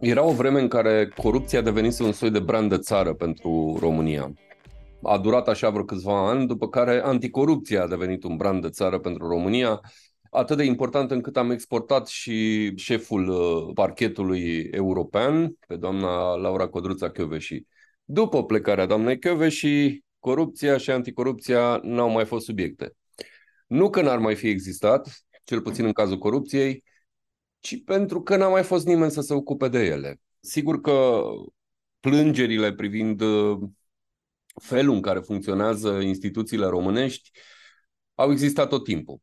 Era o vreme în care corupția a devenit un soi de brand de țară pentru România. A durat așa vreo câțiva ani, după care anticorupția a devenit un brand de țară pentru România, atât de important încât am exportat și șeful uh, parchetului european, pe doamna Laura Codruța Chioveși. După plecarea doamnei Chioveși, corupția și anticorupția n-au mai fost subiecte. Nu că n-ar mai fi existat, cel puțin în cazul corupției, ci pentru că n-a mai fost nimeni să se ocupe de ele. Sigur că plângerile privind uh, felul în care funcționează instituțiile românești au existat tot timpul.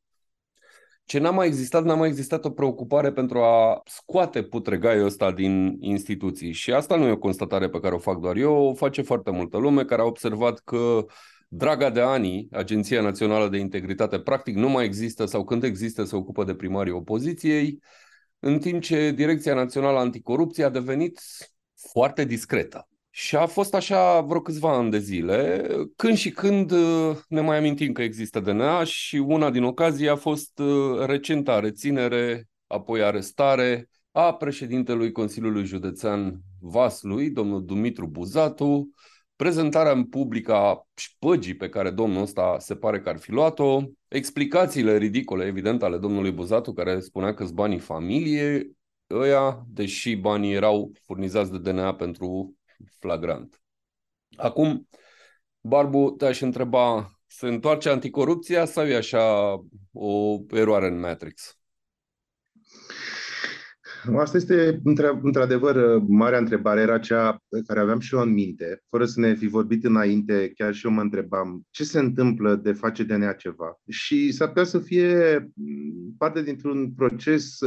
Ce n-a mai existat, n-a mai existat o preocupare pentru a scoate putregaiul ăsta din instituții. Și asta nu e o constatare pe care o fac doar eu, o face foarte multă lume care a observat că Draga de ani, Agenția Națională de Integritate, practic nu mai există sau când există se ocupă de primarii opoziției, în timp ce Direcția Națională Anticorupție a devenit foarte discretă. Și a fost așa vreo câțiva ani de zile, când și când uh, ne mai amintim că există DNA și una din ocazii a fost uh, recenta reținere, apoi arestare a președintelui Consiliului Județean Vaslui, domnul Dumitru Buzatu, prezentarea în public a șpăgii pe care domnul ăsta se pare că ar fi luat-o, explicațiile ridicole, evident, ale domnului Buzatu, care spunea că sunt banii familie ăia, deși banii erau furnizați de DNA pentru flagrant. Acum, Barbu, te-aș întreba, se întoarce anticorupția sau e așa o eroare în Matrix? Asta este într-adevăr marea întrebare, era cea pe care aveam și eu în minte, fără să ne fi vorbit înainte, chiar și eu mă întrebam ce se întâmplă de face DNA ceva. Și s-ar putea să fie parte dintr-un proces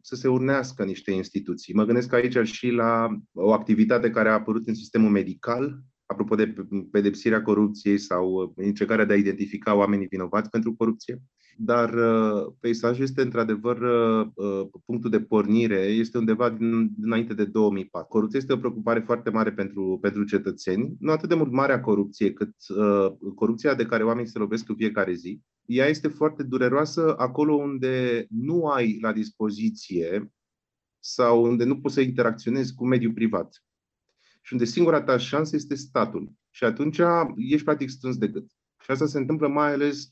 să se urnească niște instituții. Mă gândesc aici și la o activitate care a apărut în sistemul medical, apropo de pedepsirea corupției sau încercarea de a identifica oamenii vinovați pentru corupție dar uh, peisajul este într-adevăr uh, uh, punctul de pornire, este undeva din, dinainte de 2004. Corupția este o preocupare foarte mare pentru, pentru cetățeni, nu atât de mult marea corupție, cât uh, corupția de care oamenii se lovesc în fiecare zi. Ea este foarte dureroasă acolo unde nu ai la dispoziție sau unde nu poți să interacționezi cu mediul privat. Și unde singura ta șansă este statul. Și atunci ești practic strâns de gât. Și asta se întâmplă mai ales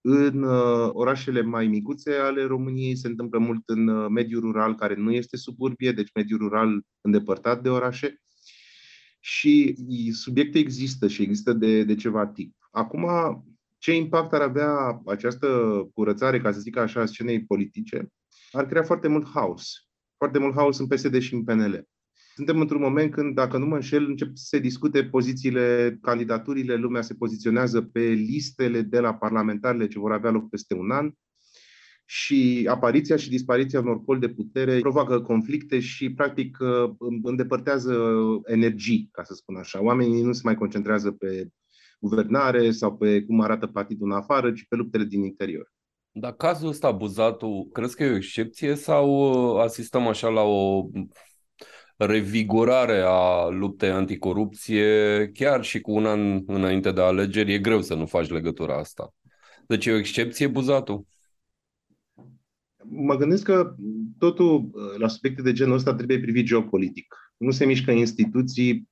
în uh, orașele mai micuțe ale României se întâmplă mult în uh, mediul rural, care nu este suburbie, deci mediul rural îndepărtat de orașe. Și subiecte există și există de, de ceva timp. Acum, ce impact ar avea această curățare, ca să zic așa, a scenei politice? Ar crea foarte mult haos. Foarte mult haos în PSD și în PNL. Suntem într-un moment când, dacă nu mă înșel, încep să se discute pozițiile, candidaturile, lumea se poziționează pe listele de la parlamentarele ce vor avea loc peste un an și apariția și dispariția unor poli de putere provoacă conflicte și, practic, îndepărtează energii, ca să spun așa. Oamenii nu se mai concentrează pe guvernare sau pe cum arată partidul în afară, ci pe luptele din interior. Dar cazul ăsta, Buzatul, crezi că e o excepție sau uh, asistăm așa la o revigorare a luptei anticorupție, chiar și cu un an înainte de alegeri, e greu să nu faci legătura asta. Deci e o excepție buzatul? Mă gândesc că totul la subiecte de genul ăsta trebuie privit geopolitic. Nu se mișcă instituții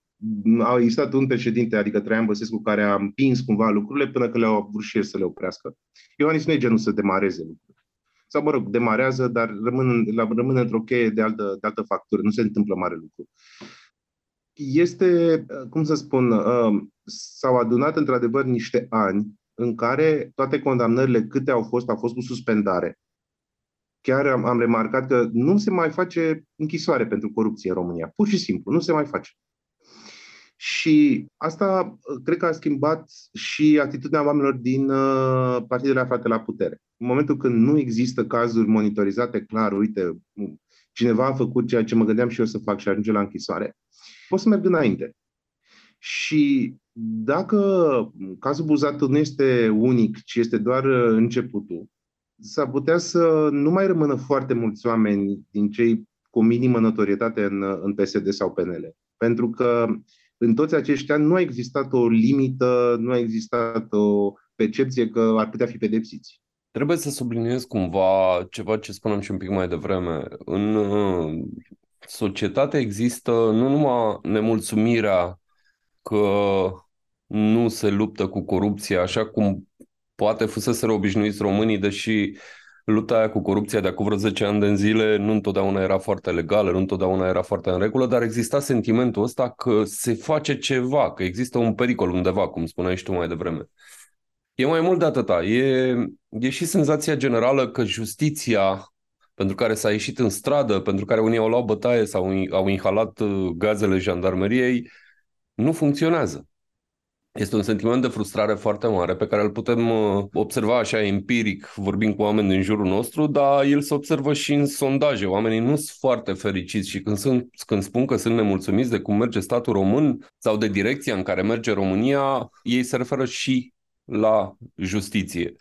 a existat un președinte, adică Traian Băsescu, care a împins cumva lucrurile până că le-au avut și să le oprească. Iohannis nu e genul să demareze lucrurile sau, mă rog, demarează, dar rămân, rămân într-o cheie de altă, de altă factură. Nu se întâmplă mare lucru. Este, cum să spun, uh, s-au adunat într-adevăr niște ani în care toate condamnările câte au fost, au fost cu suspendare. Chiar am, am remarcat că nu se mai face închisoare pentru corupție în România. Pur și simplu, nu se mai face. Și asta cred că a schimbat și atitudinea oamenilor din uh, partidele aflate la putere. În momentul când nu există cazuri monitorizate clar, uite, cineva a făcut ceea ce mă gândeam și eu să fac și ajunge la închisoare, pot să merg înainte. Și dacă cazul Buzatu nu este unic, ci este doar uh, începutul, s-ar putea să nu mai rămână foarte mulți oameni din cei cu minimă notorietate în, în PSD sau PNL. Pentru că în toți acești ani nu a existat o limită, nu a existat o percepție că ar putea fi pedepsiți. Trebuie să subliniez cumva ceva ce spuneam și un pic mai devreme. În uh, societate există nu numai nemulțumirea că nu se luptă cu corupția așa cum poate fusese obișnuiți românii, deși lupta aia cu corupția de acum vreo 10 ani de zile nu întotdeauna era foarte legală, nu întotdeauna era foarte în regulă, dar exista sentimentul ăsta că se face ceva, că există un pericol undeva, cum spuneai și tu mai devreme. E mai mult de atâta. E, e și senzația generală că justiția pentru care s-a ieșit în stradă, pentru care unii au luat bătaie sau au inhalat uh, gazele jandarmeriei, nu funcționează. Este un sentiment de frustrare foarte mare pe care îl putem uh, observa așa empiric, vorbind cu oameni din jurul nostru, dar el se observă și în sondaje. Oamenii nu sunt foarte fericiți și când, sunt, când spun că sunt nemulțumiți de cum merge statul român sau de direcția în care merge România, ei se referă și la justiție.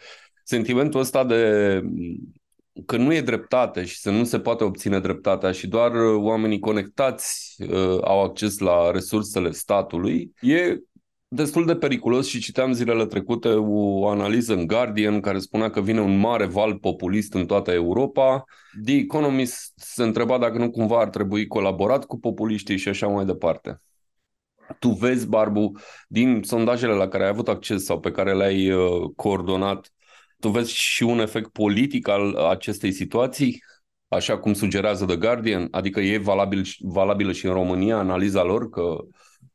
Sentimentul ăsta de că nu e dreptate și să nu se poate obține dreptatea și doar oamenii conectați uh, au acces la resursele statului, e destul de periculos și citeam zilele trecute o analiză în Guardian care spunea că vine un mare val populist în toată Europa. The Economist se întreba dacă nu cumva ar trebui colaborat cu populiștii și așa mai departe. Tu vezi, Barbu, din sondajele la care ai avut acces sau pe care le-ai uh, coordonat, tu vezi și un efect politic al acestei situații, așa cum sugerează The Guardian? Adică e valabil, valabilă și în România analiza lor că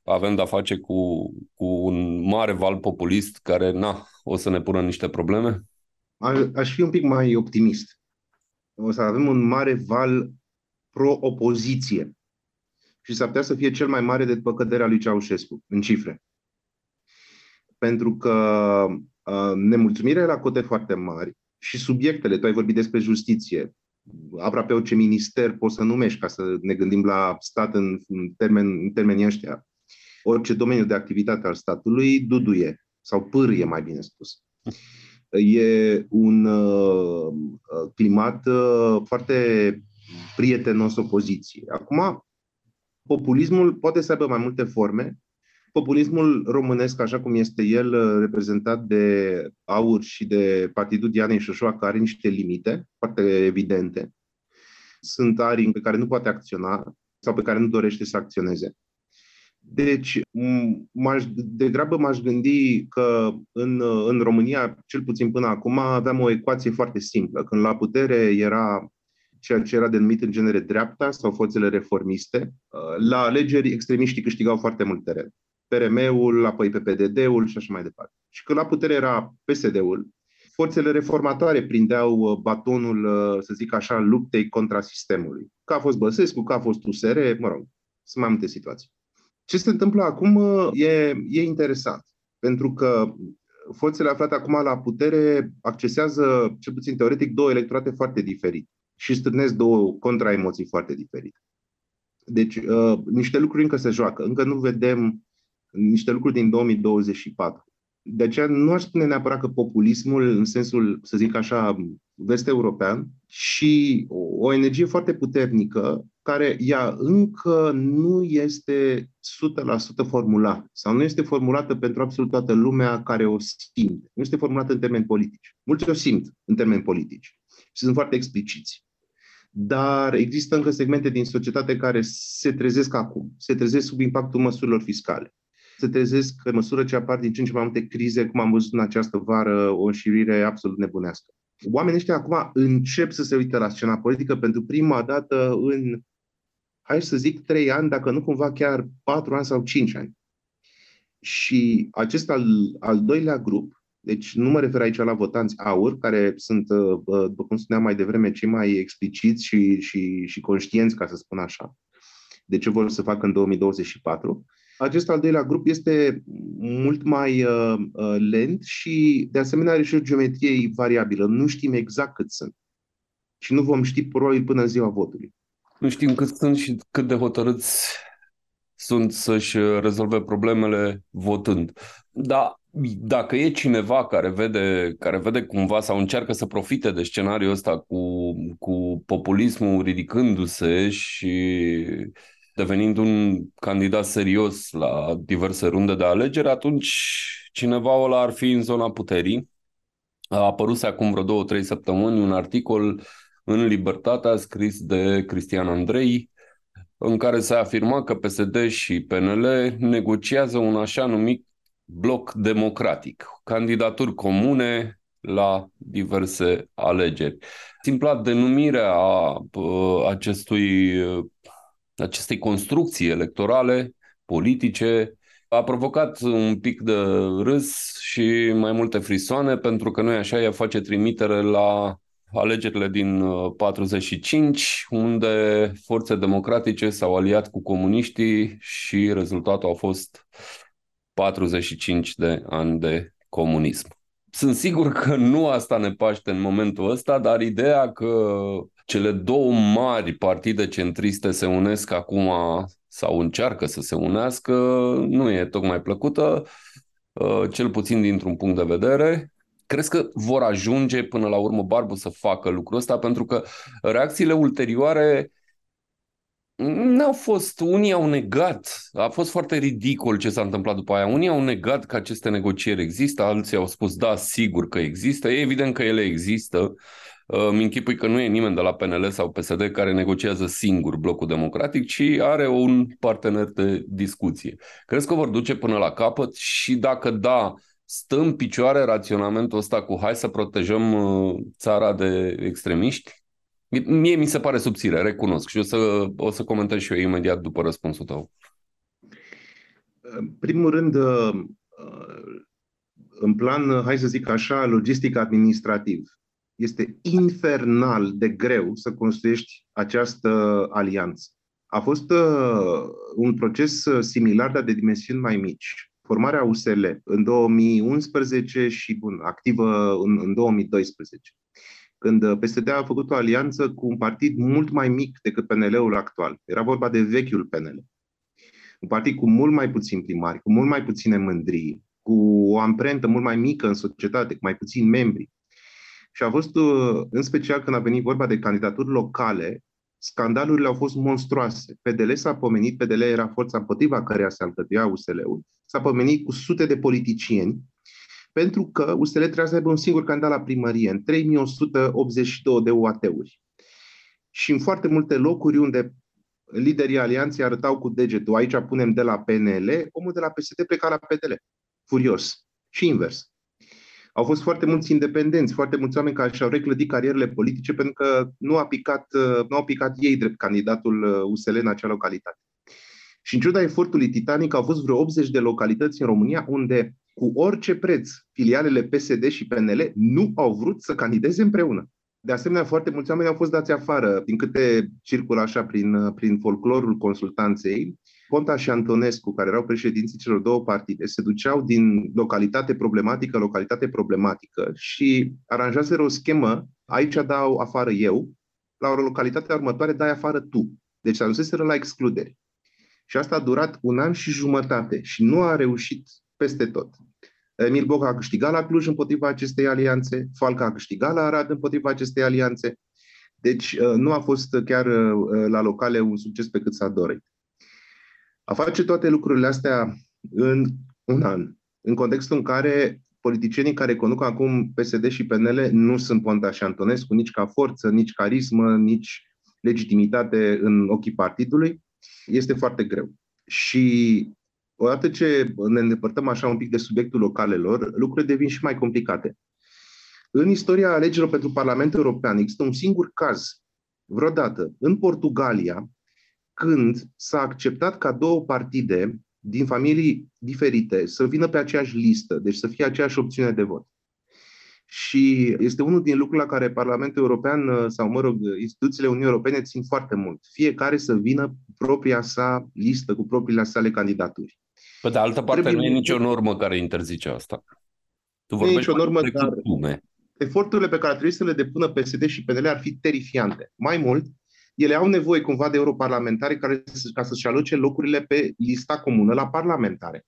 avem de-a face cu, cu un mare val populist care, na, o să ne pună niște probleme? Aș, aș fi un pic mai optimist. O să avem un mare val pro-opoziție. Și s-ar putea să fie cel mai mare de după căderea lui Ceaușescu, în cifre. Pentru că uh, nemulțumirea la cote foarte mari și subiectele, tu ai vorbit despre justiție, aproape orice minister poți să numești ca să ne gândim la stat în, în, termen, în termenii ăștia orice domeniu de activitate al statului duduie sau pârie, mai bine spus. E un uh, climat uh, foarte prietenos opoziție. Acum, populismul poate să aibă mai multe forme. Populismul românesc, așa cum este el uh, reprezentat de AUR și de Partidul Dianei Șoșoacă, are niște limite foarte evidente. Sunt arii pe care nu poate acționa sau pe care nu dorește să acționeze. Deci, m-aș, degrabă m-aș gândi că în, în România, cel puțin până acum, aveam o ecuație foarte simplă. Când la putere era ceea ce era denumit în genere dreapta sau forțele reformiste, la alegeri extremiștii câștigau foarte mult teren. PRM-ul, apoi PPDD-ul și așa mai departe. Și când la putere era PSD-ul, forțele reformatoare prindeau batonul, să zic așa, luptei contra sistemului. Că a fost Băsescu, că a fost USR, mă rog, sunt mai multe situații. Ce se întâmplă acum e, e interesant, pentru că forțele aflate acum la putere accesează, cel puțin teoretic, două electorate foarte diferite și stârnesc două contraemoții foarte diferite. Deci, uh, niște lucruri încă se joacă. Încă nu vedem niște lucruri din 2024. De aceea nu aș spune neapărat că populismul, în sensul, să zic așa, vest-european, și o, o energie foarte puternică care ea încă nu este 100% formulată sau nu este formulată pentru absolut toată lumea care o simte. Nu este formulată în termeni politici. Mulți o simt în termeni politici și sunt foarte expliciți. Dar există încă segmente din societate care se trezesc acum, se trezesc sub impactul măsurilor fiscale. Se trezesc în măsură ce apar din ce în ce mai multe crize, cum am văzut în această vară, o înșirire absolut nebunească. Oamenii ăștia acum încep să se uite la scena politică pentru prima dată în hai să zic, trei ani, dacă nu cumva chiar patru ani sau cinci ani. Și acest al, al doilea grup, deci nu mă refer aici la votanți aur, care sunt, uh, uh, după cum spuneam mai devreme, cei mai expliciți și, și, și conștienți, ca să spun așa, de ce vor să facă în 2024. Acest al doilea grup este mult mai uh, uh, lent și, de asemenea, are și o geometrie variabilă. Nu știm exact cât sunt. Și nu vom ști probabil până în ziua votului nu știm cât sunt și cât de hotărâți sunt să-și rezolve problemele votând. Dar dacă e cineva care vede, care vede cumva sau încearcă să profite de scenariul ăsta cu, cu populismul ridicându-se și devenind un candidat serios la diverse runde de alegeri, atunci cineva ăla ar fi în zona puterii. A apărut acum vreo două, trei săptămâni un articol în Libertatea, scris de Cristian Andrei, în care se afirma că PSD și PNL negociază un așa numit bloc democratic, candidaturi comune la diverse alegeri. Simpla denumirea a, acestui, acestei construcții electorale politice a provocat un pic de râs și mai multe frisoane, pentru că noi așa ea face trimitere la alegerile din 45, uh, unde forțe democratice s-au aliat cu comuniștii și rezultatul a fost 45 de ani de comunism. Sunt sigur că nu asta ne paște în momentul ăsta, dar ideea că cele două mari partide centriste se unesc acum sau încearcă să se unească nu e tocmai plăcută, uh, cel puțin dintr-un punct de vedere. Crezi că vor ajunge până la urmă Barbu să facă lucrul ăsta? Pentru că reacțiile ulterioare N-au fost, unii au negat, a fost foarte ridicol ce s-a întâmplat după aia. Unii au negat că aceste negocieri există, alții au spus da, sigur că există. E evident că ele există. Îmi închipui că nu e nimeni de la PNL sau PSD care negociază singur blocul democratic, ci are un partener de discuție. Crezi că vor duce până la capăt și dacă da, stă în picioare raționamentul ăsta cu hai să protejăm uh, țara de extremiști? Mie mi se pare subțire, recunosc și o să, o să comentez și eu imediat după răspunsul tău. În primul rând, uh, în plan, hai să zic așa, logistic administrativ, este infernal de greu să construiești această alianță. A fost uh, un proces similar, dar de dimensiuni mai mici. Formarea USL în 2011 și bun, activă în, în 2012 când uh, PSD a făcut o alianță cu un partid mult mai mic decât PNL-ul actual. Era vorba de vechiul PNL. Un partid cu mult mai puțini primari, cu mult mai puține mândrii, cu o amprentă mult mai mică în societate, cu mai puțini membri. Și a fost, uh, în special când a venit vorba de candidaturi locale, scandalurile au fost monstruoase. PDL s-a pomenit, PDL era forța împotriva căreia se alcătuia USL-ul, s-a pomenit cu sute de politicieni pentru că USL trebuia să aibă un singur candidat la primărie, în 3182 de UAT-uri. Și în foarte multe locuri unde liderii alianței arătau cu degetul, aici punem de la PNL, omul de la PSD pleca la PDL. Furios. Și invers. Au fost foarte mulți independenți, foarte mulți oameni care și-au reclădit carierele politice pentru că nu, a picat, nu au picat ei drept candidatul USL în acea localitate. Și în ciuda efortului titanic, au fost vreo 80 de localități în România unde cu orice preț, filialele PSD și PNL nu au vrut să candideze împreună. De asemenea, foarte mulți oameni au fost dați afară, din câte circulă așa prin, prin folclorul consultanței. Ponta și Antonescu, care erau președinții celor două partide, se duceau din localitate problematică localitate problematică și aranjaseră o schemă, aici dau afară eu, la o localitate următoare dai afară tu. Deci s-a ajunsese la excluderi. Și asta a durat un an și jumătate și nu a reușit peste tot. Emil Boc a câștigat la Cluj împotriva acestei alianțe, Falca a câștigat la Arad împotriva acestei alianțe. Deci uh, nu a fost chiar uh, la locale un succes pe cât s-a dorit. A face toate lucrurile astea în un an, în contextul în care politicienii care conduc acum PSD și PNL nu sunt Ponta și Antonescu nici ca forță, nici carismă, nici legitimitate în ochii partidului, este foarte greu. Și odată ce ne îndepărtăm așa un pic de subiectul localelor, lucrurile devin și mai complicate. În istoria alegerilor pentru Parlamentul European există un singur caz, vreodată, în Portugalia, când s-a acceptat ca două partide din familii diferite să vină pe aceeași listă, deci să fie aceeași opțiune de vot. Și este unul din lucrurile la care Parlamentul European sau, mă rog, instituțiile Uniunii Europene țin foarte mult. Fiecare să vină propria sa listă cu propriile sale candidaturi. Pe de altă parte, Trebuie... nu e nicio normă care interzice asta. Tu nu e nicio normă, dar lume. eforturile pe care trebuie să le depună PSD și PNL ar fi terifiante. Mai mult, ele au nevoie cumva de europarlamentare care, ca să-și aloce locurile pe lista comună la parlamentare.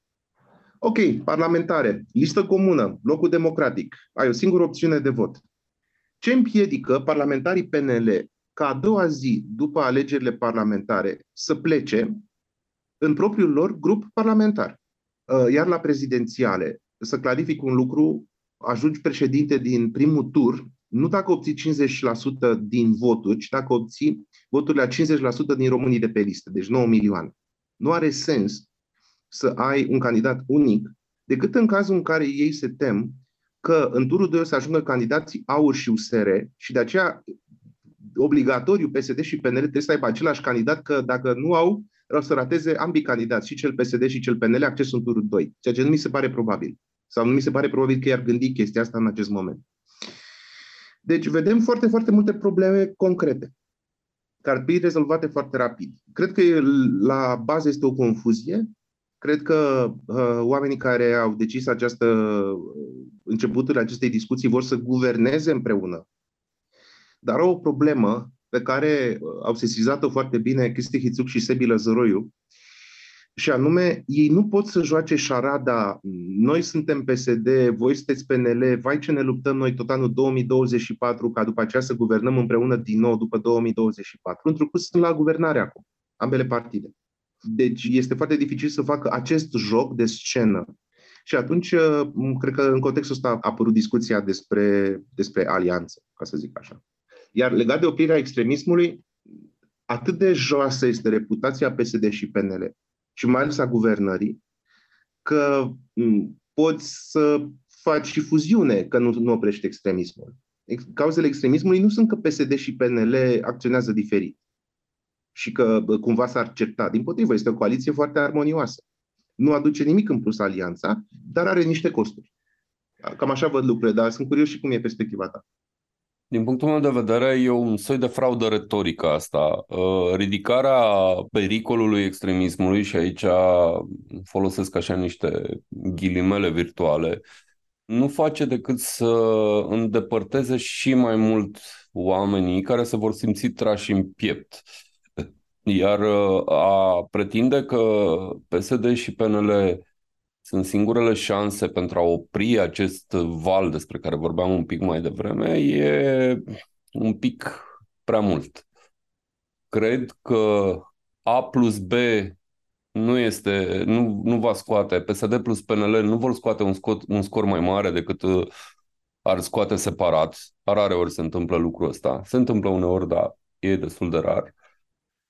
Ok, parlamentare, listă comună, locul democratic, ai o singură opțiune de vot. Ce împiedică parlamentarii PNL ca a doua zi după alegerile parlamentare să plece în propriul lor grup parlamentar. Uh, iar la prezidențiale, să clarific un lucru, ajungi președinte din primul tur, nu dacă obții 50% din voturi, ci dacă obții voturile la 50% din românii de pe listă, deci 9 milioane. Nu are sens să ai un candidat unic, decât în cazul în care ei se tem că în turul 2 o să ajungă candidații AUR și USR și de aceea obligatoriu PSD și PNL trebuie să aibă același candidat, că dacă nu au, vreau să rateze ambii candidați, și cel PSD și cel PNL, accesul în turul 2, ceea ce nu mi se pare probabil. Sau nu mi se pare probabil că i-ar gândi chestia asta în acest moment. Deci vedem foarte, foarte multe probleme concrete care ar trebui rezolvate foarte rapid. Cred că la bază este o confuzie. Cred că uh, oamenii care au decis această începutul acestei discuții vor să guverneze împreună. Dar au o problemă pe care au sesizat-o foarte bine Cristi Hițuc și Sebi Lăzăroiu, și anume, ei nu pot să joace șarada, noi suntem PSD, voi sunteți PNL, vai ce ne luptăm noi tot anul 2024 ca după aceea să guvernăm împreună din nou după 2024, întrucât sunt la guvernare acum, ambele partide. Deci este foarte dificil să facă acest joc de scenă. Și atunci, cred că în contextul ăsta a apărut discuția despre, despre alianță, ca să zic așa. Iar legat de oprirea extremismului, atât de joasă este reputația PSD și PNL, și mai ales a guvernării, că poți să faci și fuziune, că nu, nu oprești extremismul. Cauzele extremismului nu sunt că PSD și PNL acționează diferit și că cumva s-ar certa. Din potrivă, este o coaliție foarte armonioasă. Nu aduce nimic în plus alianța, dar are niște costuri. Cam așa văd lucrurile, dar sunt curios și cum e perspectiva ta. Din punctul meu de vedere, e un soi de fraudă retorică asta. Uh, ridicarea pericolului extremismului, și aici folosesc așa niște ghilimele virtuale, nu face decât să îndepărteze și mai mult oamenii care se vor simți trași în piept. Iar uh, a pretinde că PSD și PNL sunt singurele șanse pentru a opri acest val despre care vorbeam un pic mai devreme, e un pic prea mult. Cred că A plus B nu este, nu, nu va scoate, PSD plus PNL nu vor scoate un, scot, un scor mai mare decât uh, ar scoate separat. Rare ori se întâmplă lucrul ăsta. Se întâmplă uneori, dar e destul de rar.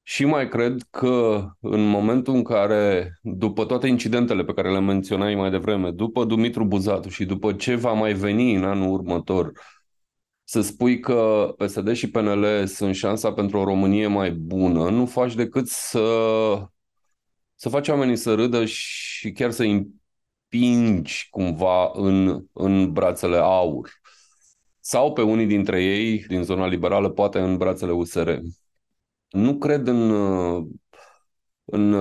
Și mai cred că în momentul în care, după toate incidentele pe care le menționai mai devreme, după Dumitru Buzatu și după ce va mai veni în anul următor, să spui că PSD și PNL sunt șansa pentru o Românie mai bună, nu faci decât să, să faci oamenii să râdă și chiar să împingi cumva în, în brațele aur. Sau pe unii dintre ei, din zona liberală, poate în brațele USR. Nu cred în, în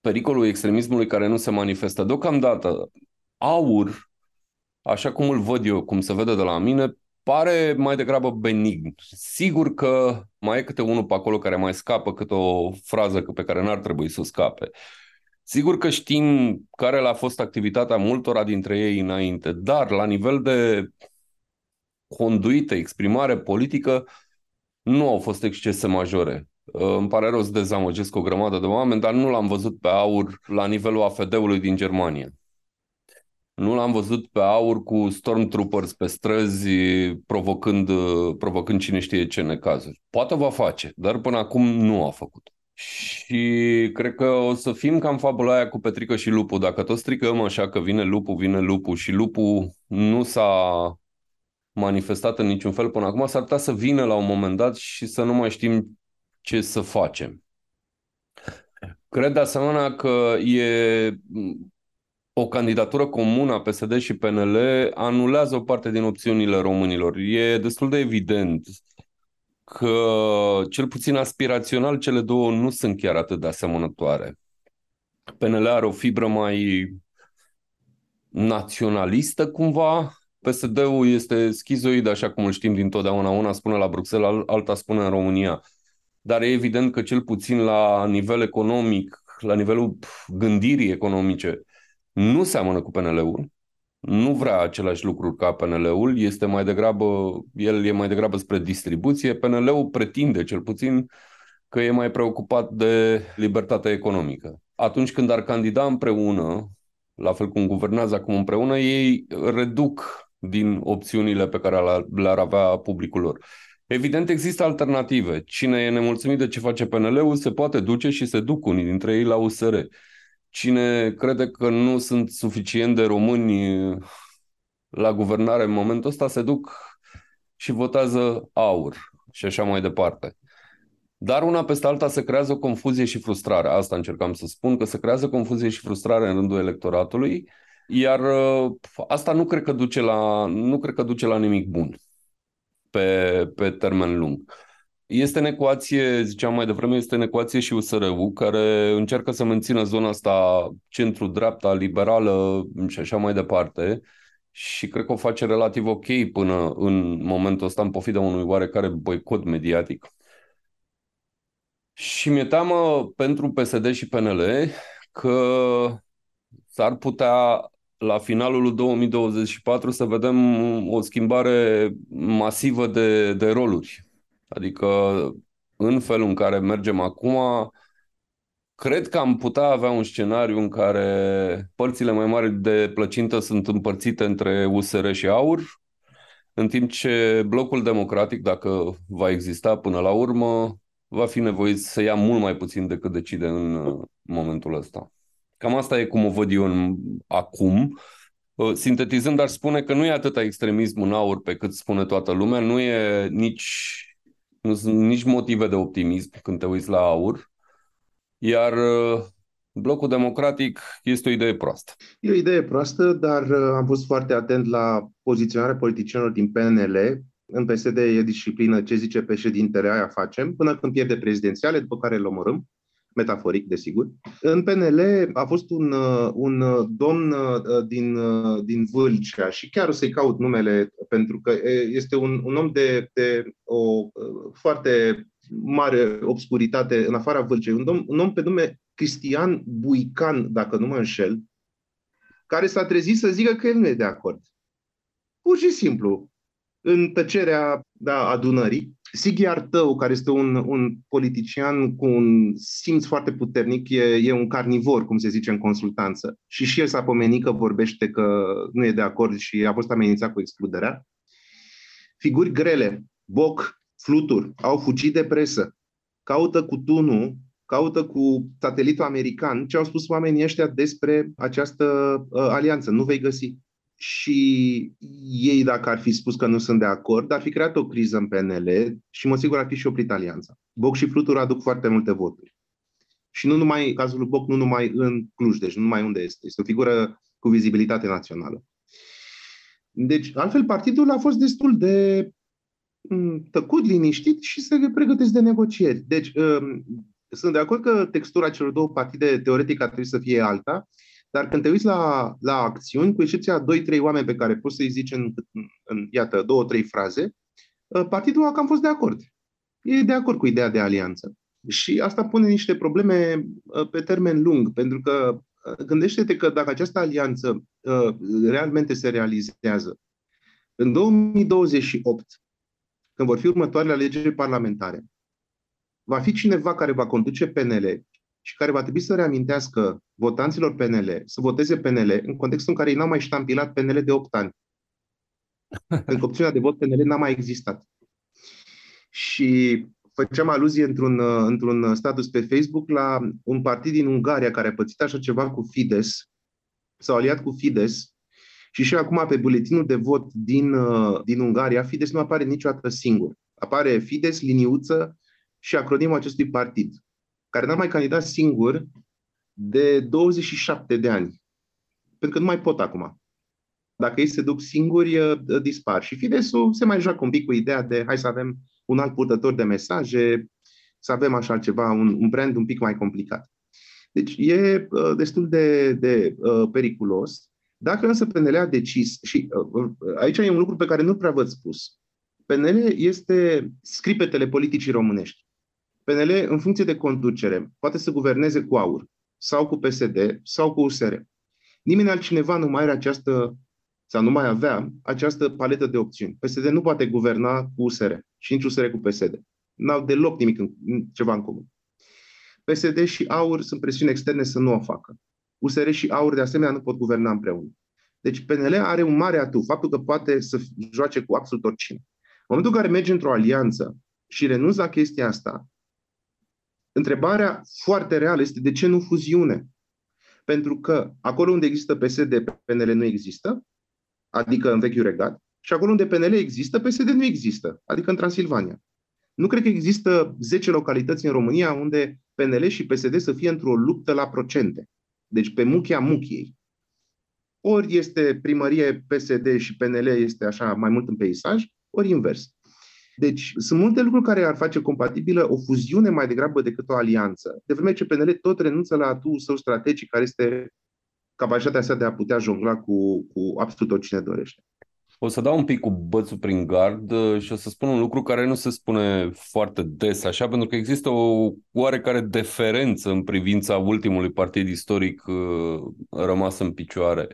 pericolul extremismului care nu se manifestă. Deocamdată, aur, așa cum îl văd eu, cum se vede de la mine, pare mai degrabă benign. Sigur că mai e câte unul pe acolo care mai scapă câte o frază pe care n-ar trebui să o scape. Sigur că știm care le-a fost activitatea multora dintre ei înainte, dar la nivel de conduită, exprimare politică, nu au fost excese majore. Uh, îmi pare rău să dezamăgesc o grămadă de oameni, dar nu l-am văzut pe aur la nivelul AFD-ului din Germania. Nu l-am văzut pe aur cu stormtroopers pe străzi provocând, uh, provocând cine știe ce necazuri. Poate va face, dar până acum nu a făcut. Și cred că o să fim cam fabula aia cu Petrică și Lupu. Dacă tot stricăm așa că vine Lupu, vine Lupu și Lupu nu s-a manifestat în niciun fel până acum, s-ar putea să vină la un moment dat și să nu mai știm ce să facem. Cred de asemenea că e o candidatură comună a PSD și PNL anulează o parte din opțiunile românilor. E destul de evident că, cel puțin aspirațional, cele două nu sunt chiar atât de asemănătoare. PNL are o fibră mai naționalistă cumva, PSD-ul este schizoid, așa cum îl știm dintotdeauna. Una spune la Bruxelles, alta spune în România. Dar e evident că cel puțin la nivel economic, la nivelul gândirii economice, nu seamănă cu PNL-ul. Nu vrea același lucru ca PNL-ul, este mai degrabă, el e mai degrabă spre distribuție. PNL-ul pretinde cel puțin că e mai preocupat de libertatea economică. Atunci când ar candida împreună, la fel cum guvernează acum împreună, ei reduc din opțiunile pe care le-ar avea publicul lor. Evident, există alternative. Cine e nemulțumit de ce face PNL-ul se poate duce și se duc unii dintre ei la USR. Cine crede că nu sunt suficient de români la guvernare în momentul ăsta se duc și votează aur și așa mai departe. Dar una peste alta se creează o confuzie și frustrare. Asta încercam să spun, că se creează confuzie și frustrare în rândul electoratului, iar uh, asta nu cred că duce la, nu cred că duce la nimic bun pe, pe termen lung. Este în ecuație, ziceam mai devreme, este în ecuație și USR-ul, care încearcă să mențină zona asta centru-dreapta, liberală și așa mai departe, și cred că o face relativ ok până în momentul ăsta, în pofida unui oarecare boicot mediatic. Și mi-e teamă pentru PSD și PNL că s-ar putea la finalul 2024 să vedem o schimbare masivă de, de roluri. Adică în felul în care mergem acum, Cred că am putea avea un scenariu în care părțile mai mari de plăcintă sunt împărțite între USR și AUR, în timp ce blocul democratic, dacă va exista până la urmă, va fi nevoit să ia mult mai puțin decât decide în uh, momentul ăsta. Cam asta e cum o văd eu în, acum. Uh, sintetizând, ar spune că nu e atâta extremism în aur pe cât spune toată lumea, nu e nici, nu sunt nici motive de optimism când te uiți la aur. Iar uh, blocul democratic este o idee proastă. E o idee proastă, dar uh, am fost foarte atent la poziționarea politicienilor din PNL. În PSD e disciplină ce zice președintele, aia facem, până când pierde prezidențiale, după care îl omorâm metaforic, desigur. În PNL a fost un, uh, un domn din, din Vâlcea și chiar o să-i caut numele pentru că este un, un om de, de o foarte mare obscuritate în afara Vâlcei, un, om, un om pe nume Cristian Buican, dacă nu mă înșel, care s-a trezit să zică că el nu e de acord. Pur și simplu, în tăcerea da, adunării. Sighi Artău, care este un, un politician cu un simț foarte puternic, e, e un carnivor, cum se zice în consultanță. Și și el s-a pomenit că vorbește că nu e de acord și a fost amenințat cu excluderea. Figuri grele, Boc, Flutur, au fugit de presă, caută cu tunul, caută cu satelitul american ce au spus oamenii ăștia despre această uh, alianță. Nu vei găsi. Și ei, dacă ar fi spus că nu sunt de acord, ar fi creat o criză în PNL și mă sigur ar fi și oprit alianța. Boc și Flutur aduc foarte multe voturi. Și nu numai, cazul lui Boc, nu numai în Cluj, deci nu numai unde este. Este o figură cu vizibilitate națională. Deci, altfel, partidul a fost destul de tăcut, liniștit și se pregătesc de negocieri. Deci, um, sunt de acord că textura celor două partide teoretic ar trebui să fie alta, dar când te uiți la, la acțiuni, cu excepția 2-3 oameni pe care poți să-i zici în, în iată, două, trei fraze, uh, partidul a cam fost de acord. E de acord cu ideea de alianță. Și asta pune niște probleme uh, pe termen lung, pentru că uh, gândește-te că dacă această alianță realmente se realizează, în 2028 când vor fi următoarele alegeri parlamentare, va fi cineva care va conduce PNL și care va trebui să reamintească votanților PNL să voteze PNL în contextul în care ei n-au mai ștampilat PNL de 8 ani. Pentru că opțiunea de vot PNL n-a mai existat. Și făceam aluzie într-un, într-un status pe Facebook la un partid din Ungaria care a pățit așa ceva cu Fides, s-au aliat cu Fides și și acum pe buletinul de vot din, uh, din Ungaria, Fides nu apare niciodată singur. Apare Fides, liniuță și acronimul acestui partid, care n-a mai candidat singur de 27 de ani. Pentru că nu mai pot acum. Dacă ei se duc singuri, uh, dispar. Și Fidesul se mai joacă un pic cu ideea de hai să avem un alt purtător de mesaje, să avem așa ceva, un, un brand un pic mai complicat. Deci e uh, destul de, de uh, periculos dacă însă PNL a decis, și uh, uh, aici e un lucru pe care nu prea v-ați spus, PNL este scripetele politicii românești. PNL, în funcție de conducere, poate să guverneze cu AUR, sau cu PSD, sau cu USR. Nimeni altcineva nu mai are această, sau nu mai avea această paletă de opțiuni. PSD nu poate guverna cu USR și nici USR cu PSD. N-au deloc nimic în, ceva în comun. PSD și AUR sunt presiuni externe să nu o facă. USR și AUR de asemenea nu pot guverna împreună. Deci PNL are un mare atu, faptul că poate să joace cu absolut oricine. În momentul în care merge într-o alianță și renunți la chestia asta, întrebarea foarte reală este de ce nu fuziune? Pentru că acolo unde există PSD, PNL nu există, adică în vechiul regat, și acolo unde PNL există, PSD nu există, adică în Transilvania. Nu cred că există 10 localități în România unde PNL și PSD să fie într-o luptă la procente. Deci pe muchia muchiei. Ori este primărie PSD și PNL este așa mai mult în peisaj, ori invers. Deci sunt multe lucruri care ar face compatibilă o fuziune mai degrabă decât o alianță. De vreme ce PNL tot renunță la atu său strategic, care este capacitatea sa de a putea jongla cu, cu absolut oricine dorește. O să dau un pic cu bățul prin gard uh, și o să spun un lucru care nu se spune foarte des așa, pentru că există o oarecare deferență în privința ultimului partid istoric uh, rămas în picioare.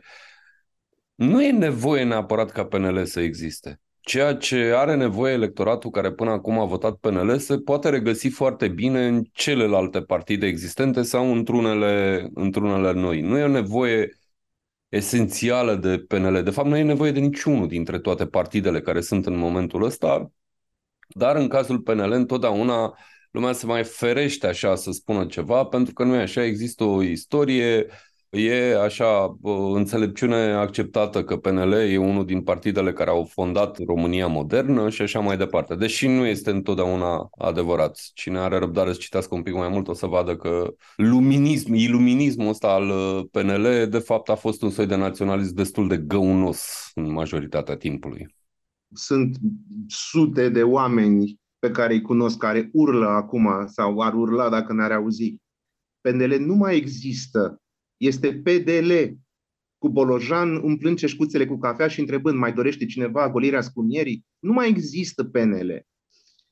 Nu e nevoie neapărat ca PNL să existe. Ceea ce are nevoie electoratul care până acum a votat PNL se poate regăsi foarte bine în celelalte partide existente sau într-unele, într-unele noi. Nu e nevoie esențială de PNL. De fapt, nu e nevoie de niciunul dintre toate partidele care sunt în momentul ăsta, dar în cazul PNL întotdeauna lumea se mai ferește așa să spună ceva, pentru că nu e așa, există o istorie, E așa înțelepciune acceptată că PNL e unul din partidele care au fondat România modernă și așa mai departe. Deși nu este întotdeauna adevărat. Cine are răbdare să citească un pic mai mult o să vadă că luminism, iluminismul ăsta al uh, PNL de fapt a fost un soi de naționalism destul de găunos în majoritatea timpului. Sunt sute de oameni pe care îi cunosc care urlă acum sau ar urla dacă ne-ar auzi. PNL nu mai există este PDL, cu Bolojan umplând ceșcuțele cu cafea și întrebând, mai dorește cineva golirea scunierii? Nu mai există PNL.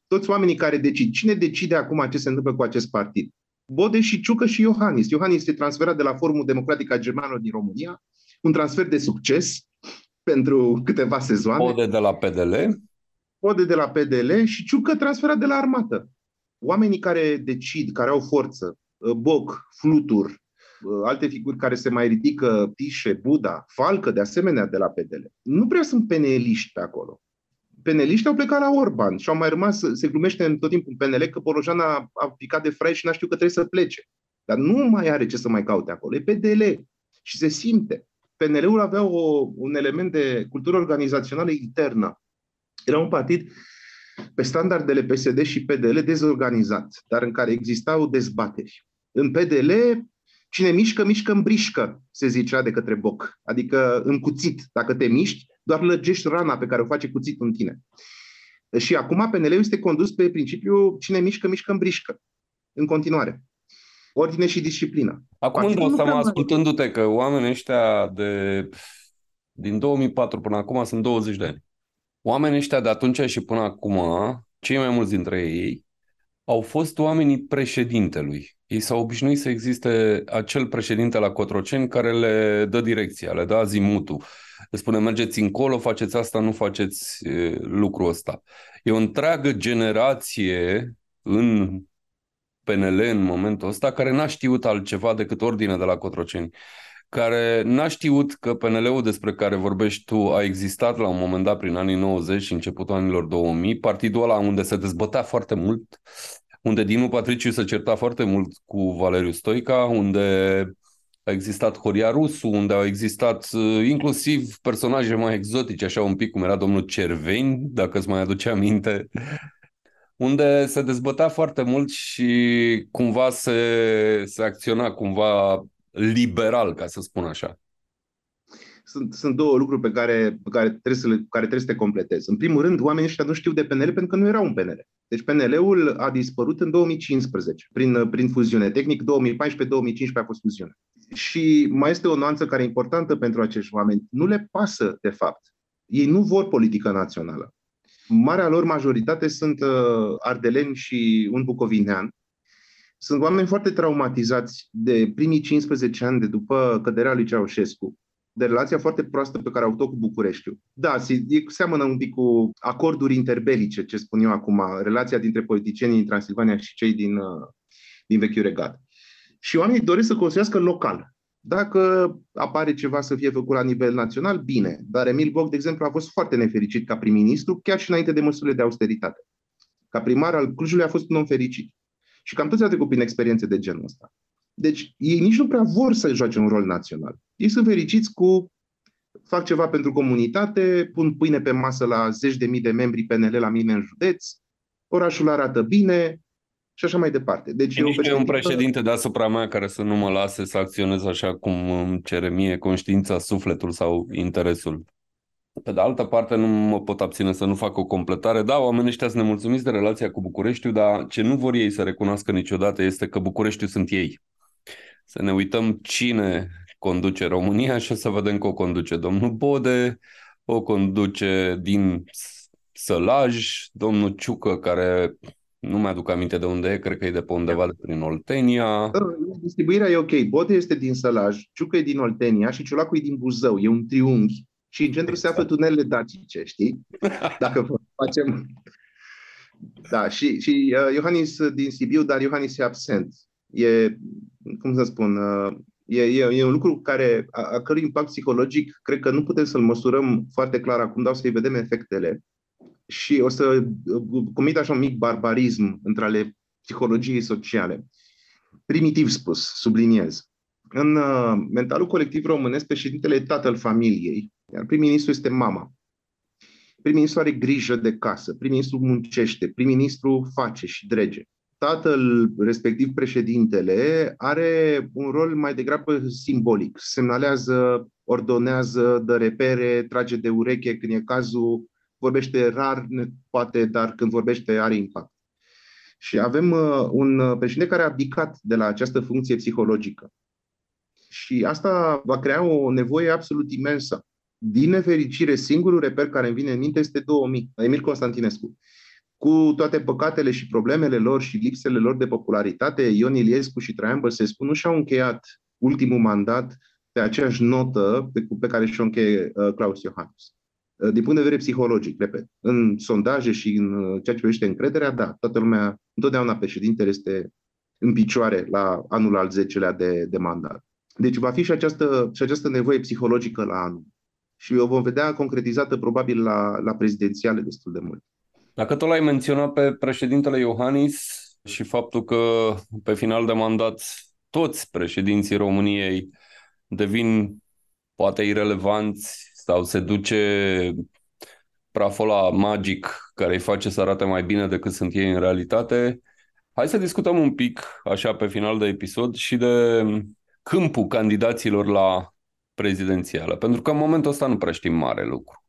Toți oamenii care decid. Cine decide acum ce se întâmplă cu acest partid? Bode și Ciucă și Iohannis. Iohannis este transferat de la Forumul Democratic al Germanilor din România, un transfer de succes pentru câteva sezoane. Bode de la PDL. Bode de la PDL și Ciucă transferat de la armată. Oamenii care decid, care au forță, Boc, Flutur, Uh, alte figuri care se mai ridică, Tișe, Buda, Falcă, de asemenea, de la PDL. Nu prea sunt peneliști pe acolo. Peneliști au plecat la Orban și au mai rămas, se glumește în tot timpul în PNL că Borojan a, a picat de frai și n-a știut că trebuie să plece. Dar nu mai are ce să mai caute acolo. E PDL și se simte. PNL-ul avea o, un element de cultură organizațională internă. Era un partid pe standardele PSD și PDL dezorganizat, dar în care existau dezbateri. În PDL Cine mișcă, mișcă în brișcă, se zicea de către Boc. Adică în cuțit. Dacă te miști, doar lăgești rana pe care o face cuțitul în tine. Și acum PNL este condus pe principiu cine mișcă, mișcă în brișcă. În continuare. Ordine și disciplină. Acum îmi dau seama, ascultându-te, că oamenii ăștia de din 2004 până acum sunt 20 de ani. Oamenii ăștia de atunci și până acum, cei mai mulți dintre ei, au fost oamenii președintelui. Ei s-au obișnuit să existe acel președinte la Cotroceni care le dă direcția, le dă azimutul. Le spune mergeți încolo, faceți asta, nu faceți lucrul ăsta. E o întreagă generație în PNL în momentul ăsta care n-a știut altceva decât ordine de la Cotroceni care n-a știut că PNL-ul despre care vorbești tu a existat la un moment dat prin anii 90 și începutul anilor 2000, partidul ăla unde se dezbătea foarte mult, unde Dinu Patriciu se certa foarte mult cu Valeriu Stoica, unde a existat Horia Rusu, unde au existat uh, inclusiv personaje mai exotice, așa un pic cum era domnul Cerveni, dacă îți mai aduce aminte, unde se dezbătea foarte mult și cumva se, se acționa cumva liberal, ca să spun așa. Sunt, sunt două lucruri pe care, pe care, trebuie să le, care trebuie să te completezi. În primul rând, oamenii ăștia nu știu de PNL pentru că nu era un PNL. Deci PNL-ul a dispărut în 2015, prin, prin fuziune. Tehnic, 2014-2015 a fost fuziune. Și mai este o nuanță care e importantă pentru acești oameni. Nu le pasă, de fapt. Ei nu vor politică națională. Marea lor majoritate sunt uh, ardeleni și un bucovinean, sunt oameni foarte traumatizați de primii 15 ani de după căderea lui Ceaușescu, de relația foarte proastă pe care au avut-o cu Bucureștiul. Da, e, seamănă un pic cu acorduri interbelice, ce spun eu acum, relația dintre politicienii din Transilvania și cei din, uh, din vechiul regat. Și oamenii doresc să construiască local. Dacă apare ceva să fie făcut la nivel național, bine. Dar Emil Boc, de exemplu, a fost foarte nefericit ca prim-ministru, chiar și înainte de măsurile de austeritate. Ca primar al Clujului a fost un om fericit. Și cam toți au trecut prin experiențe de genul ăsta. Deci ei nici nu prea vor să joace un rol național. Ei sunt fericiți cu fac ceva pentru comunitate, pun pâine pe masă la zeci de mii de membri PNL la mine în județ, orașul arată bine și așa mai departe. Deci e nici nu e un președinte deasupra mea care să nu mă lase să acționez așa cum îmi cere mie conștiința, sufletul sau interesul. Pe de altă parte, nu mă pot abține să nu fac o completare. Da, oamenii ăștia sunt nemulțumiți de relația cu Bucureștiul, dar ce nu vor ei să recunoască niciodată este că Bucureștiul sunt ei. Să ne uităm cine conduce România și o să vedem că o conduce domnul Bode, o conduce din Sălaj, domnul Ciucă, care nu mi-aduc aminte de unde e, cred că e de pe undeva de prin Oltenia. Da, distribuirea e ok. Bode este din Sălaj, Ciucă e din Oltenia și Ciulacu e din Buzău. E un triunghi și în centru exact. se află exact. tunelele dacice, știi? Dacă facem... Da, și, și uh, Iohannis din Sibiu, dar Iohannis e absent. E, cum să spun, uh, e, e, e un lucru care, a, a cărui impact psihologic, cred că nu putem să-l măsurăm foarte clar acum, dar o să-i vedem efectele. Și o să uh, comit așa un mic barbarism între ale psihologiei sociale. Primitiv spus, subliniez. În uh, mentalul colectiv românesc, președintele e tatăl familiei, iar prim-ministru este mama. Prim-ministru are grijă de casă, prim-ministru muncește, prim-ministru face și drege tatăl, respectiv președintele, are un rol mai degrabă simbolic. Semnalează, ordonează, dă repere, trage de ureche când e cazul, vorbește rar, poate, dar când vorbește are impact. Și avem uh, un președinte care a abdicat de la această funcție psihologică. Și asta va crea o nevoie absolut imensă. Din nefericire, singurul reper care îmi vine în minte este 2000, Emil Constantinescu cu toate păcatele și problemele lor și lipsele lor de popularitate, Ion Iliescu și Traian Băsescu nu și-au încheiat ultimul mandat pe aceeași notă pe, pe care și-o încheie uh, Claus Iohannis. Uh, din punct de vedere psihologic, repet, în sondaje și în uh, ceea ce privește încrederea, da, toată lumea, întotdeauna președintele este în picioare la anul al 10-lea de, de mandat. Deci va fi și această, și această nevoie psihologică la anul. Și o vom vedea concretizată probabil la, la prezidențiale destul de mult. Dacă tot l-ai menționat pe președintele Iohannis și faptul că pe final de mandat toți președinții României devin poate irelevanți sau se duce praful ăla magic care îi face să arate mai bine decât sunt ei în realitate, hai să discutăm un pic, așa pe final de episod, și de câmpul candidaților la prezidențială. Pentru că în momentul ăsta nu prea știm mare lucru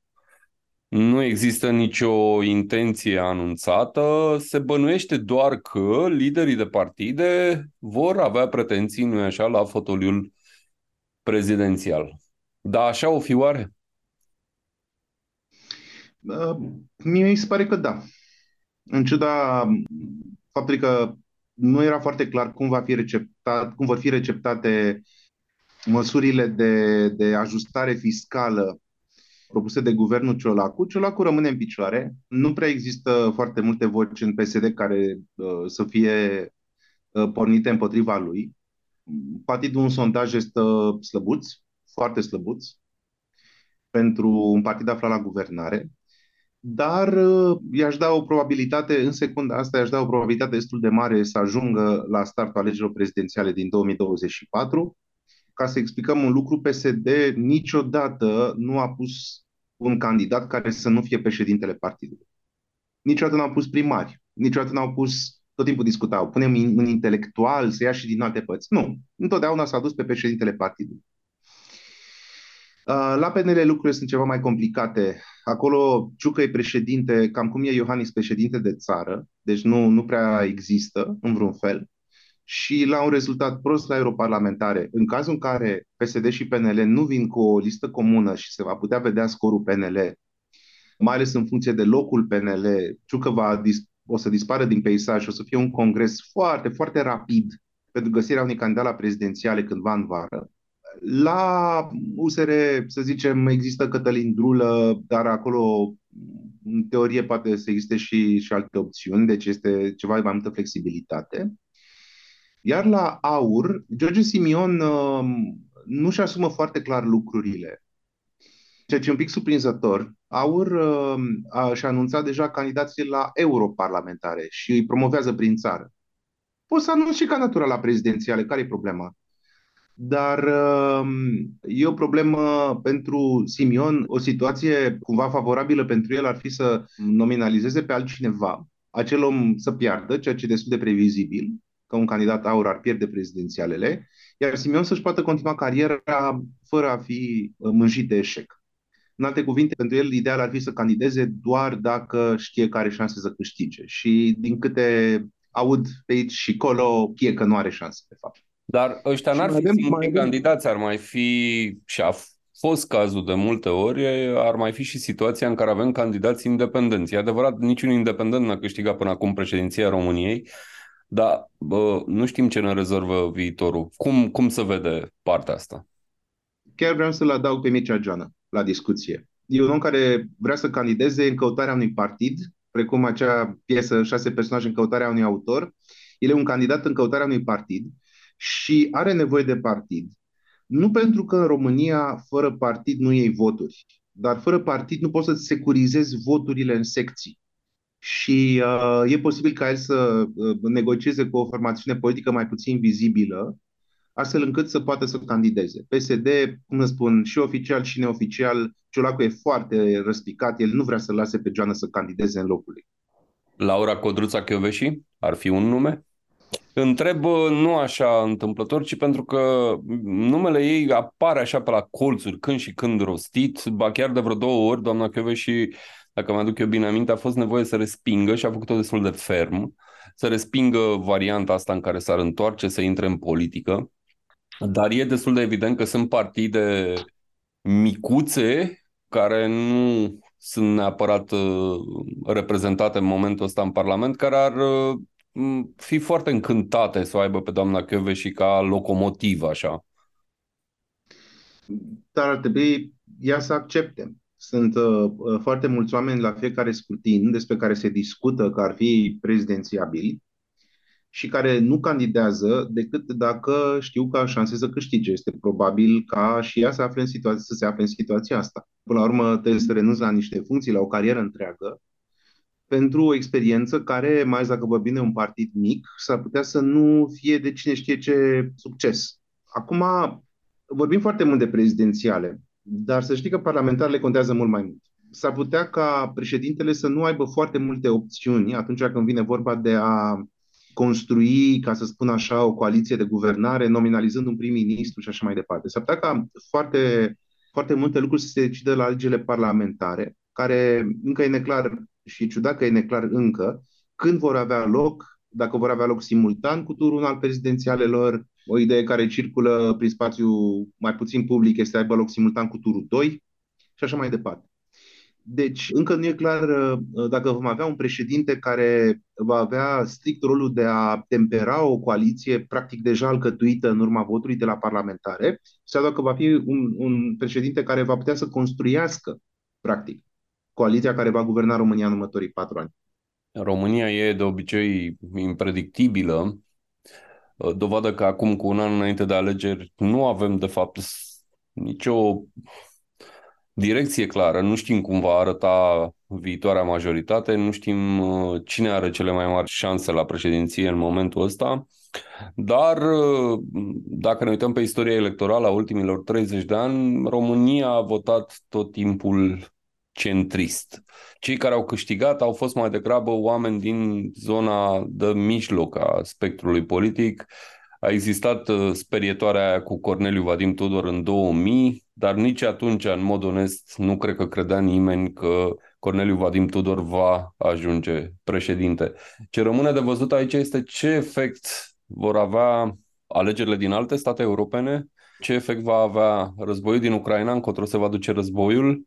nu există nicio intenție anunțată, se bănuiește doar că liderii de partide vor avea pretenții, nu așa, la fotoliul prezidențial. Dar așa o fi oare? Uh, mie mi se pare că da. În ciuda faptului că nu era foarte clar cum, va fi receptat, cum vor fi receptate măsurile de, de ajustare fiscală propuse de guvernul Ciolacu, Ciolacu rămâne în picioare. Nu prea există foarte multe voci în PSD care uh, să fie uh, pornite împotriva lui. Partidul un sondaj este slăbuț, foarte slăbuț, pentru un partid aflat la guvernare, dar uh, i-aș da o probabilitate, în secunda asta i-aș da o probabilitate destul de mare să ajungă la startul alegerilor prezidențiale din 2024. Ca să explicăm un lucru, PSD niciodată nu a pus un candidat care să nu fie președintele partidului. Niciodată n-au pus primari, niciodată n-au pus, tot timpul discutau, punem un intelectual să ia și din alte părți. Nu, întotdeauna s-a dus pe președintele partidului. Uh, la PNL lucrurile sunt ceva mai complicate. Acolo Ciucă e președinte, cam cum e Iohannis președinte de țară, deci nu, nu prea există în vreun fel și la un rezultat prost la europarlamentare. În cazul în care PSD și PNL nu vin cu o listă comună și se va putea vedea scorul PNL, mai ales în funcție de locul PNL, Ciucă va dis- o să dispară din peisaj, o să fie un congres foarte, foarte rapid pentru găsirea unui candidat la prezidențiale cândva în vară. La USR, să zicem, există Cătălin Drulă, dar acolo, în teorie, poate să existe și, și alte opțiuni, deci este ceva mai multă flexibilitate. Iar la aur, George Simion um, nu-și asumă foarte clar lucrurile. Ceea ce e un pic surprinzător, Aur uh, a, și-a anunțat deja candidații la europarlamentare și îi promovează prin țară. Poți să anunți și candidatura la prezidențiale, care e problema? Dar uh, e o problemă pentru Simion, o situație cumva favorabilă pentru el ar fi să nominalizeze pe altcineva, acel om să piardă, ceea ce e destul de previzibil, că un candidat aur ar pierde prezidențialele, iar Simion să-și poată continua cariera fără a fi uh, mânjit de eșec. În alte cuvinte, pentru el, ideal ar fi să candideze doar dacă știe că are șanse să câștige. Și din câte aud pe aici și colo, e că nu are șanse, de fapt. Dar ăștia n-ar fi avem, singurii candidați, ar mai fi și a fost cazul de multe ori, ar mai fi și situația în care avem candidați independenți. E adevărat, niciun independent n-a câștigat până acum președinția României, dar bă, nu știm ce ne rezolvă viitorul. Cum, cum se vede partea asta? Chiar vreau să-l adaug pe Mircea Joană la discuție. E un om care vrea să candideze în căutarea unui partid, precum acea piesă Șase personaje în căutarea unui autor. El e un candidat în căutarea unui partid și are nevoie de partid. Nu pentru că în România, fără partid, nu iei voturi, dar fără partid nu poți să securizezi voturile în secții. Și uh, e posibil ca el să uh, negocieze cu o formațiune politică mai puțin vizibilă, astfel încât să poată să candideze. PSD, cum să spun, și oficial și neoficial, Ciolacu e foarte răspicat, el nu vrea să lase pe Joana să candideze în locul lui. Laura Codruța Chioveși ar fi un nume? Întreb nu așa întâmplător, ci pentru că numele ei apare așa pe la colțuri, când și când rostit, ba chiar de vreo două ori, doamna și dacă mă aduc eu bine aminte, a fost nevoie să respingă și a făcut-o destul de ferm, să respingă varianta asta în care s-ar întoarce, să intre în politică. Dar e destul de evident că sunt partide micuțe care nu sunt neapărat uh, reprezentate în momentul ăsta în Parlament, care ar uh, fi foarte încântate să o aibă pe doamna și ca locomotiv, așa. Dar ar trebui ea să accepte. Sunt uh, uh, foarte mulți oameni la fiecare scrutin despre care se discută că ar fi prezidențiabili și care nu candidează decât dacă știu că au șanse să câștige. Este probabil ca și ea să, afle în situație, să se afle în situația asta. Până la urmă, trebuie să renunți la niște funcții, la o carieră întreagă, pentru o experiență care, mai ales dacă vorbim de un partid mic, s-ar putea să nu fie de cine știe ce succes. Acum, vorbim foarte mult de prezidențiale, dar să știi că parlamentarele contează mult mai mult. S-ar putea ca președintele să nu aibă foarte multe opțiuni atunci când vine vorba de a construi, ca să spun așa, o coaliție de guvernare, nominalizând un prim-ministru și așa mai departe. S-ar putea ca foarte, foarte multe lucruri să se decidă la legile parlamentare, care încă e neclar și ciudat că e neclar încă, când vor avea loc, dacă vor avea loc simultan cu turul al prezidențialelor, o idee care circulă prin spațiu mai puțin public este să aibă loc simultan cu turul 2 și așa mai departe. Deci, încă nu e clar uh, dacă vom avea un președinte care va avea strict rolul de a tempera o coaliție practic deja alcătuită în urma votului de la parlamentare, sau dacă va fi un, un președinte care va putea să construiască, practic, coaliția care va guverna România în următorii patru ani. România e de obicei impredictibilă, dovadă că acum cu un an înainte de alegeri nu avem de fapt nicio direcție clară, nu știm cum va arăta viitoarea majoritate, nu știm uh, cine are cele mai mari șanse la președinție în momentul ăsta, dar uh, dacă ne uităm pe istoria electorală a ultimilor 30 de ani, România a votat tot timpul centrist. Cei care au câștigat au fost mai degrabă oameni din zona de mijloc a spectrului politic. A existat uh, sperietoarea aia cu Corneliu Vadim Tudor în 2000, dar nici atunci, în mod onest, nu cred că credea nimeni că Corneliu Vadim Tudor va ajunge președinte. Ce rămâne de văzut aici este ce efect vor avea alegerile din alte state europene, ce efect va avea războiul din Ucraina, încotro se va duce războiul,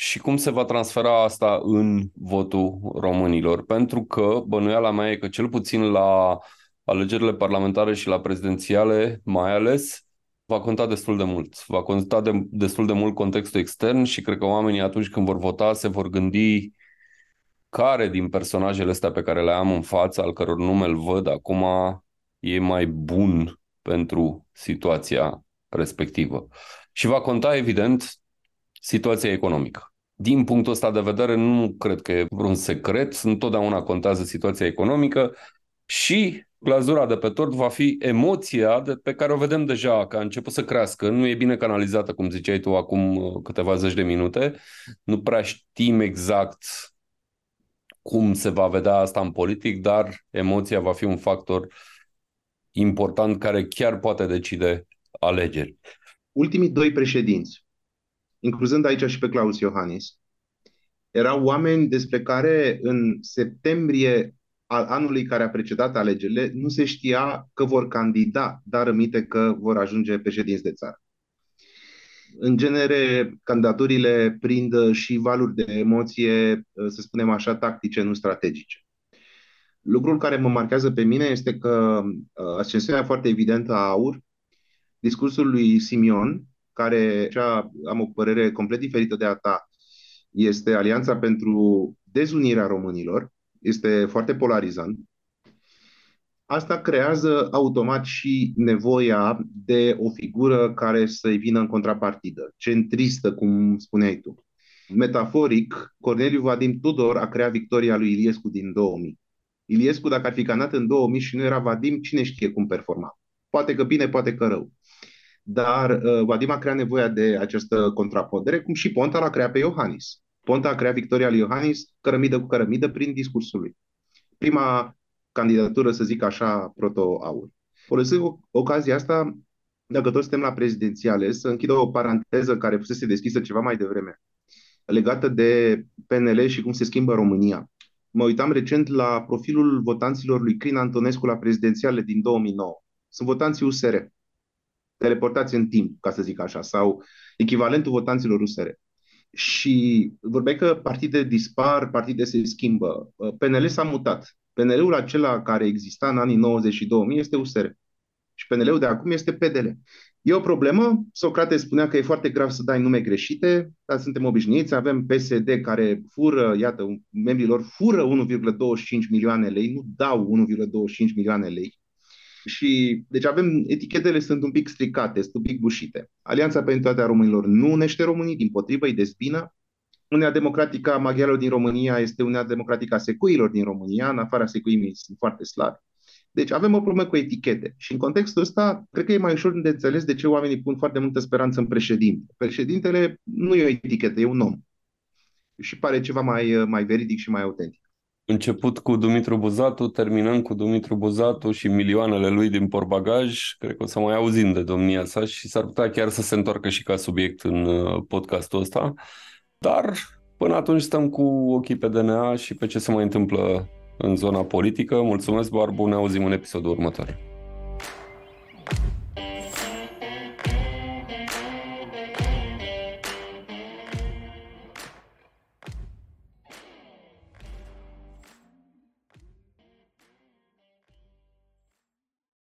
și cum se va transfera asta în votul românilor. Pentru că bănuiala mea e că cel puțin la alegerile parlamentare și la prezidențiale mai ales va conta destul de mult. Va conta de, destul de mult contextul extern și cred că oamenii atunci când vor vota se vor gândi care din personajele astea pe care le am în față, al căror nume îl văd acum, e mai bun pentru situația respectivă. Și va conta, evident, situația economică. Din punctul ăsta de vedere, nu cred că e vreun secret, întotdeauna contează situația economică și glazura de pe tort va fi emoția de, pe care o vedem deja, că a început să crească, nu e bine canalizată, cum ziceai tu acum uh, câteva zeci de minute, nu prea știm exact cum se va vedea asta în politic, dar emoția va fi un factor important care chiar poate decide alegeri. Ultimii doi președinți, incluzând aici și pe Claus Iohannis, erau oameni despre care în septembrie al anului care a precedat alegerile nu se știa că vor candida, dar rămite că vor ajunge președinți de țară. În genere, candidaturile prind și valuri de emoție, să spunem așa, tactice, nu strategice. Lucrul care mă marchează pe mine este că uh, ascensiunea foarte evidentă a AUR, discursul lui Simion, care am o părere complet diferită de a ta, este Alianța pentru dezunirea românilor, este foarte polarizant. Asta creează automat și nevoia de o figură care să-i vină în contrapartidă, centristă, cum spuneai tu. Metaforic, Corneliu Vadim Tudor a creat victoria lui Iliescu din 2000. Iliescu, dacă ar fi canat în 2000 și nu era Vadim, cine știe cum performa. Poate că bine, poate că rău. Dar uh, Vadim a creat nevoia de această contrapondere, cum și Ponta l-a creat pe Iohannis. Ponta a creat victoria lui Iohannis cărămidă cu cărămidă prin discursul lui. Prima candidatură, să zic așa, proto-aur. Folosesc ocazia asta, dacă toți suntem la prezidențiale, să închid o paranteză care fusese deschisă ceva mai devreme, legată de PNL și cum se schimbă România. Mă uitam recent la profilul votanților lui Crin Antonescu la prezidențiale din 2009. Sunt votanții USR, teleportați în timp, ca să zic așa, sau echivalentul votanților USR și vorbeai că partide dispar, partide se schimbă. PNL s-a mutat. PNL-ul acela care exista în anii 90 și 2000 este USR. Și PNL-ul de acum este PDL. E o problemă. Socrate spunea că e foarte grav să dai nume greșite, dar suntem obișnuiți. Avem PSD care fură, iată, membrilor fură 1,25 milioane lei, nu dau 1,25 milioane lei și, deci avem, etichetele sunt un pic stricate, sunt un pic bușite. Alianța pentru toate românilor nu unește românii, din potrivă îi dezbină. Uniunea Democratică a Maghiarilor din România este Uniunea Democratică a Secuilor din România, în afara Secuimii sunt foarte slabi. Deci avem o problemă cu etichete și în contextul ăsta cred că e mai ușor de înțeles de ce oamenii pun foarte multă speranță în președinte. Președintele nu e o etichetă, e un om. Și pare ceva mai, mai veridic și mai autentic început cu Dumitru Buzatu, terminăm cu Dumitru Buzatu și milioanele lui din porbagaj. Cred că o să mai auzim de domnia sa și s-ar putea chiar să se întoarcă și ca subiect în uh, podcastul ăsta. Dar până atunci stăm cu ochii pe DNA și pe ce se mai întâmplă în zona politică. Mulțumesc, Barbu, ne auzim în episodul următor.